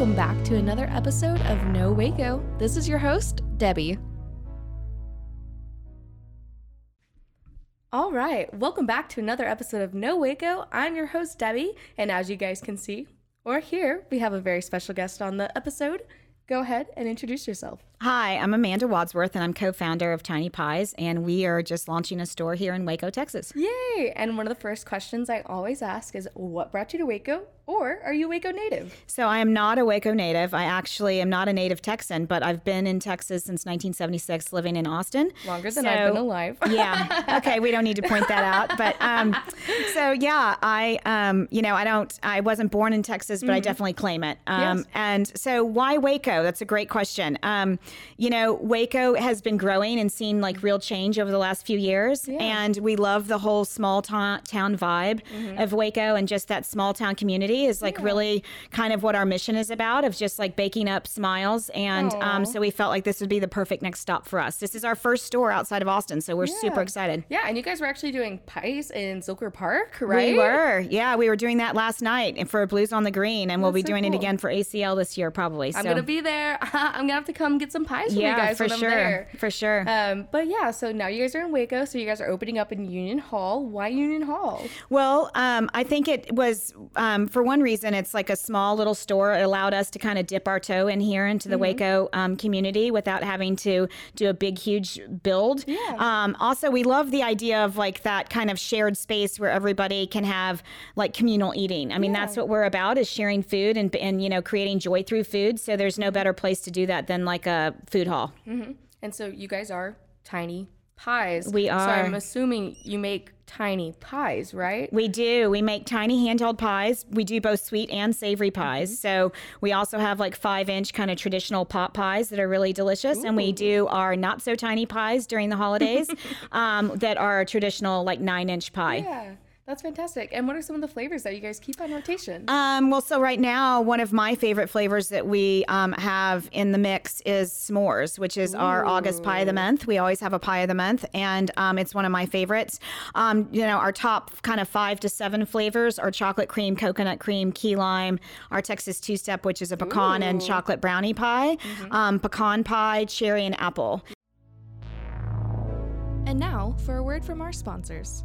Welcome back to another episode of No Waco. This is your host, Debbie. All right, welcome back to another episode of No Waco. I'm your host, Debbie, and as you guys can see or hear, we have a very special guest on the episode. Go ahead and introduce yourself. Hi, I'm Amanda Wadsworth, and I'm co founder of Tiny Pies, and we are just launching a store here in Waco, Texas. Yay! And one of the first questions I always ask is what brought you to Waco, or are you Waco native? So, I am not a Waco native. I actually am not a native Texan, but I've been in Texas since 1976, living in Austin. Longer than So- I've been alive. yeah. Okay. We don't need to point that out. But um, so yeah, I um, you know, I don't. I wasn't born in Texas, but I definitely claim it. Um, Mm-hmm. Yes. and so why Waco? That's a great question. Um, you know, Waco has been growing and seen like real change over the last few years, and we love the whole small ta- town vibe Mm-hmm. of Waco, and just that small town community is like really kind of what our mission is about of just like baking up smiles. And um, so we felt like this would be the perfect next stop for us. This is our first store outside of Austin, so we're super excited. Yeah, and you guys were actually doing pies in Zilker Park, right? We were, yeah, we were doing that last night for Blues on the Green, and we'll be so doing it again for ACL this year, probably. I'm so. gonna be there. I'm gonna have to come get some pies from yeah, you guys for sure, there. for sure. Um, but yeah, so now you guys are in Waco, so you guys are opening up in Union Hall. Why Union Hall? Well, um, I think it was um, for one reason. It's like a small little store. It allowed us to kind of dip our toe in here into the Mm-hmm. Waco um, community without having to do a big, huge build. Yeah. Um, also, we love the idea of like that kind of shared space where everybody can have like communal eating. I mean, that's what we're about is sharing food and and you know creating joy through food. So there's no better place to do that than like a food hall. And so you guys are tiny pies. We are. So. I'm assuming you make tiny pies, right? We do. We make tiny handheld pies. We do both sweet and savory pies. So we also have like five inch kind of traditional pot pies that are really delicious. And we do our not so tiny pies during the holidays um, that are traditional like nine inch pie. Yeah, that's fantastic. And what are some of the flavors that you guys keep on rotation? Um, well, so right now, one of my favorite flavors that we um, have in the mix is s'mores, which is our August pie of the month. We always have a pie of the month, and um, it's one of my favorites. Um, you know, our top kind of five to seven flavors are chocolate cream, coconut cream, key lime, our Texas two step, which is a pecan and chocolate brownie pie, um, pecan pie, cherry, and apple. and now for a word from our sponsors.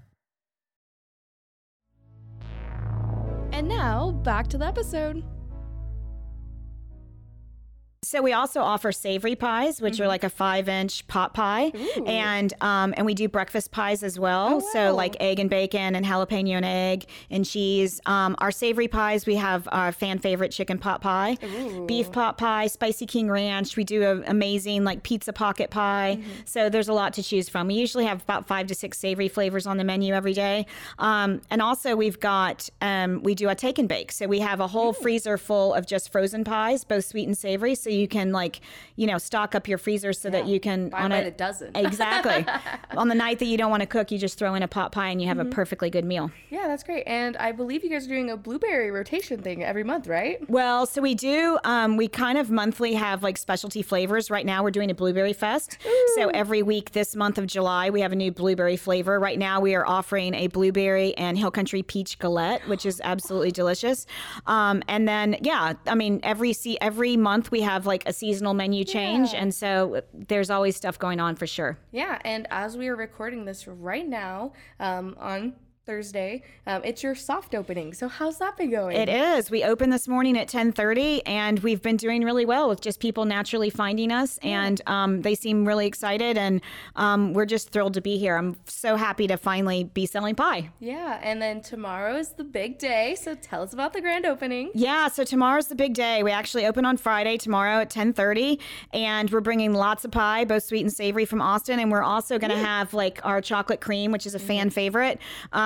Now back to the episode. So we also offer savory pies, which Mm-hmm. are like a five-inch pot pie, and um, and we do breakfast pies as well. Oh, So like egg and bacon, and jalapeno and egg, and cheese. Um, our savory pies, we have our fan favorite chicken pot pie, beef pot pie, spicy king ranch. We do an amazing like pizza pocket pie. Mm-hmm. So there's a lot to choose from. We usually have about five to six savory flavors on the menu every day, um, and also we've got um, we do a take and bake. So we have a whole freezer full of just frozen pies, both sweet and savory. So you can like you know stock up your freezer so that you can Buy on a the dozen. exactly on the night that you don't want to cook, you just throw in a pot pie and you have Mm-hmm. a perfectly good meal. Yeah, that's great. And I believe you guys are doing a blueberry rotation thing every month, right? Well, so we do. Um, we kind of monthly have like specialty flavors. Right now, we're doing a blueberry fest. So every week this month of July, we have a new blueberry flavor. Right now, we are offering a blueberry and hill country peach galette, which is absolutely delicious. Um, and then, yeah, I mean, every see every month we have like a seasonal menu change, and so there's always stuff going on for sure. Yeah, and as we are recording this right now um, on Thursday, um, it's your soft opening. So how's that been going? It is. We opened this morning at 10:30, and we've been doing really well with just people naturally finding us, and um, they seem really excited, and um, we're just thrilled to be here. I'm so happy to finally be selling pie. Yeah, and then tomorrow is the big day. So tell us about the grand opening. Yeah, so tomorrow's the big day. We actually open on Friday tomorrow at 10:30 and we're bringing lots of pie, both sweet and savory from Austin and we're also going to have like our chocolate cream, which is a fan favorite.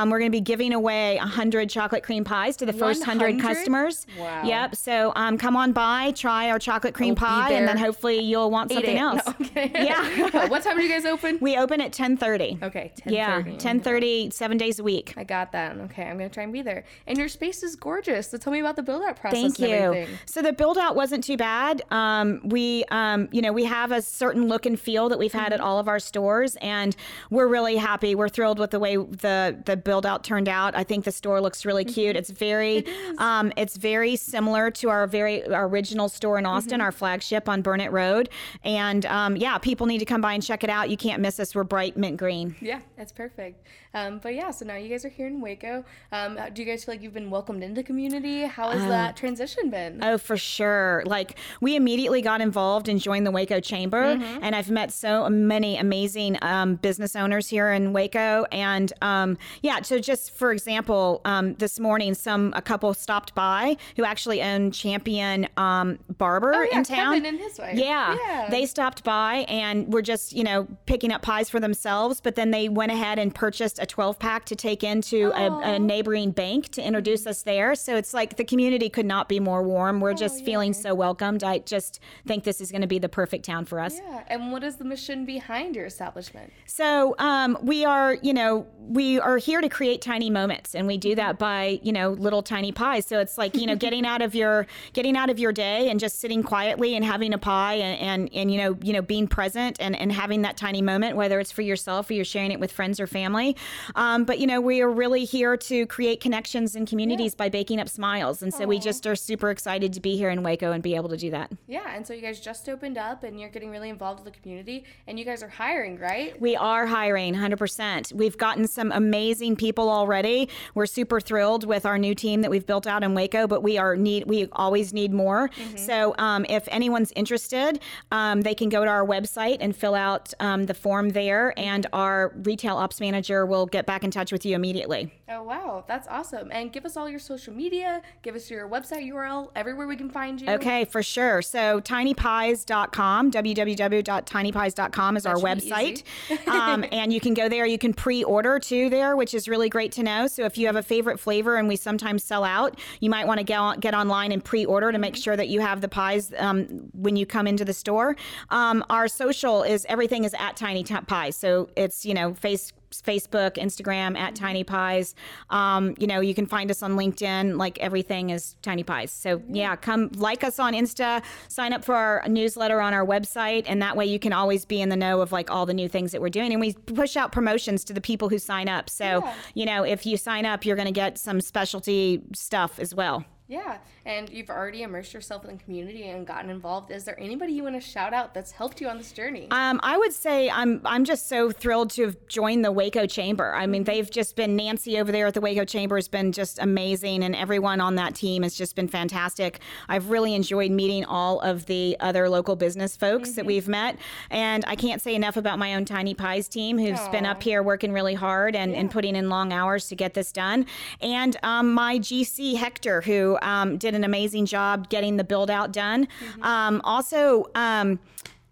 Um, we're going to be giving away 100 chocolate cream pies to the first 100 100? customers. Wow. Yep. So um, come on by, try our chocolate cream We'll pie and then hopefully you'll want Eat something it. else. No, okay. Yeah. what time do you guys open? We open at 10:30. Okay, 10:30. Yeah, 10:30 7 days a week. I got that. Okay, I'm gonna try and be there. And your space is gorgeous. So tell me about the build out process. Thank you. everything. So the build out wasn't too bad. Um, we, um, you know, we have a certain look and feel that we've had at all of our stores, and we're really happy. We're thrilled with the way the the build out turned out. I think the store looks really cute. It's very, um, it's very similar to our very our original store in Austin, our flagship on Burnett Road, and um, yeah, people need to come by and check it out. You can't miss us. We're bright mint green. Yeah, that's perfect. Um, but yeah, so now you guys are here in Waco. Um, do you guys feel like you've been welcomed into the community? How has that transition been? Oh, for sure. Like we immediately got involved and joined the Waco Chamber, Mm-hmm. and I've met so many amazing um, business owners here in Waco. And um, yeah, so just for example, um, this morning, some a couple stopped by who actually own Champion um, Barber Oh, yeah, in town. Kevin and his wife. Yeah. Yeah. They stopped by and were just, you know, picking up pies for themselves, but then they went ahead and purchased a 12 pack to take into a, a neighboring bank to introduce us there. So it's like the community could not be more warm. We're just feeling so welcomed. I just think this is going to be the perfect town for us. Yeah. And what is the mission behind your establishment? So um, we are, you know, we are here to create tiny moments, and we do that by, you know, little tiny pies. So it's like, you know, getting out of your getting out of your day and just sitting quietly and having a pie and and, and you know, you know, being present and and having that tiny moment, whether it's for yourself or you're sharing it with friends or family. Um, but you know, we are really here to create connections and communities by baking up smiles, and so we just are super excited to be here in Waco and be able to do that. Yeah. And so you guys just opened up and you're getting really involved with the community and you guys are hiring, right? We are hiring 100%. We've gotten some amazing people already. We're super thrilled with our new team that we've built out in Waco, but we are need we always need more. So um, if anyone's interested, um, they can go to our website and fill out um, the form there, and our retail ops manager will get back in touch with you immediately. Oh, wow. That's awesome. And give us all your social media, give us your website URL, everywhere we can find you. Okay, for sure. So tinypies.com, www.tinypies.com is our That be website. um, and you can go there. You can pre order too there, which is really great to know. So if you have a favorite flavor and we sometimes sell out, you might want to get, on, get online and pre order to make sure that you have the pies um, when you come into the store. Um, our social is everything is at Tiny Pies. So it's, you know, face. Facebook, Instagram at Tiny Pies. Um, you know, you can find us on LinkedIn. Like everything is Tiny Pies. So yeah, come like us on Insta, sign up for our newsletter on our website, and that way you can always be in the know of like all the new things that we're doing. And we push out promotions to the people who sign up. So you know, if you sign up, you're going to get some specialty stuff as well. Yeah, and you've already immersed yourself in the community and gotten involved. Is there anybody you want to shout out that's helped you on this journey? Um, I would say I'm I'm just so thrilled to have joined the Waco Chamber. I mean, they've just been Nancy over there at the Waco Chamber has been just amazing, and everyone on that team has just been fantastic. I've really enjoyed meeting all of the other local business folks that we've met, and I can't say enough about my own Tiny Pies team, who's been up here working really hard and, and putting in long hours to get this done, and um, my GC Hector, who um, did an amazing job getting the build out done. Um, also. Um,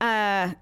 uh,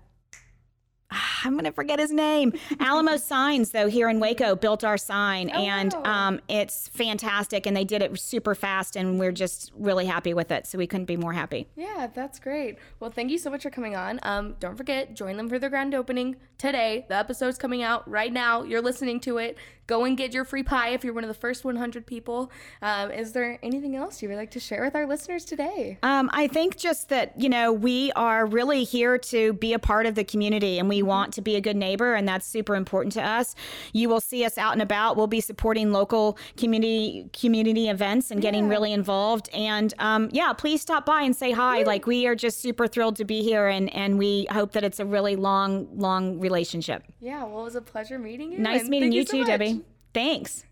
I'm gonna forget his name. Alamo Signs, though, here in Waco, built our sign, and wow. um, it's fantastic. And they did it super fast, and we're just really happy with it. So we couldn't be more happy. Yeah, that's great. Well, thank you so much for coming on. Um, don't forget, join them for the grand opening today. The episode's coming out right now. You're listening to it. Go and get your free pie if you're one of the first 100 people. Um, is there anything else you would like to share with our listeners today? Um, I think just that, you know, we are really here to be a part of the community and we want to be a good neighbor, and that's super important to us. You will see us out and about. We'll be supporting local community community events and getting really involved. And um, yeah, please stop by and say hi. Like we are just super thrilled to be here, and and we hope that it's a really long, long relationship. Yeah, well, it was a pleasure meeting you. Nice meeting thank you, so too, much. Debbie. Thanks.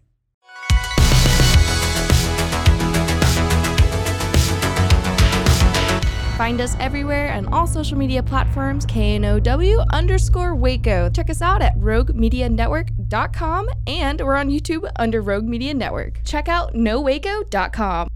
Find us everywhere and all social media platforms, KNOW underscore Waco. Check us out at roguemedianetwork.com and we're on YouTube under Rogue Media Network. Check out nowaco.com.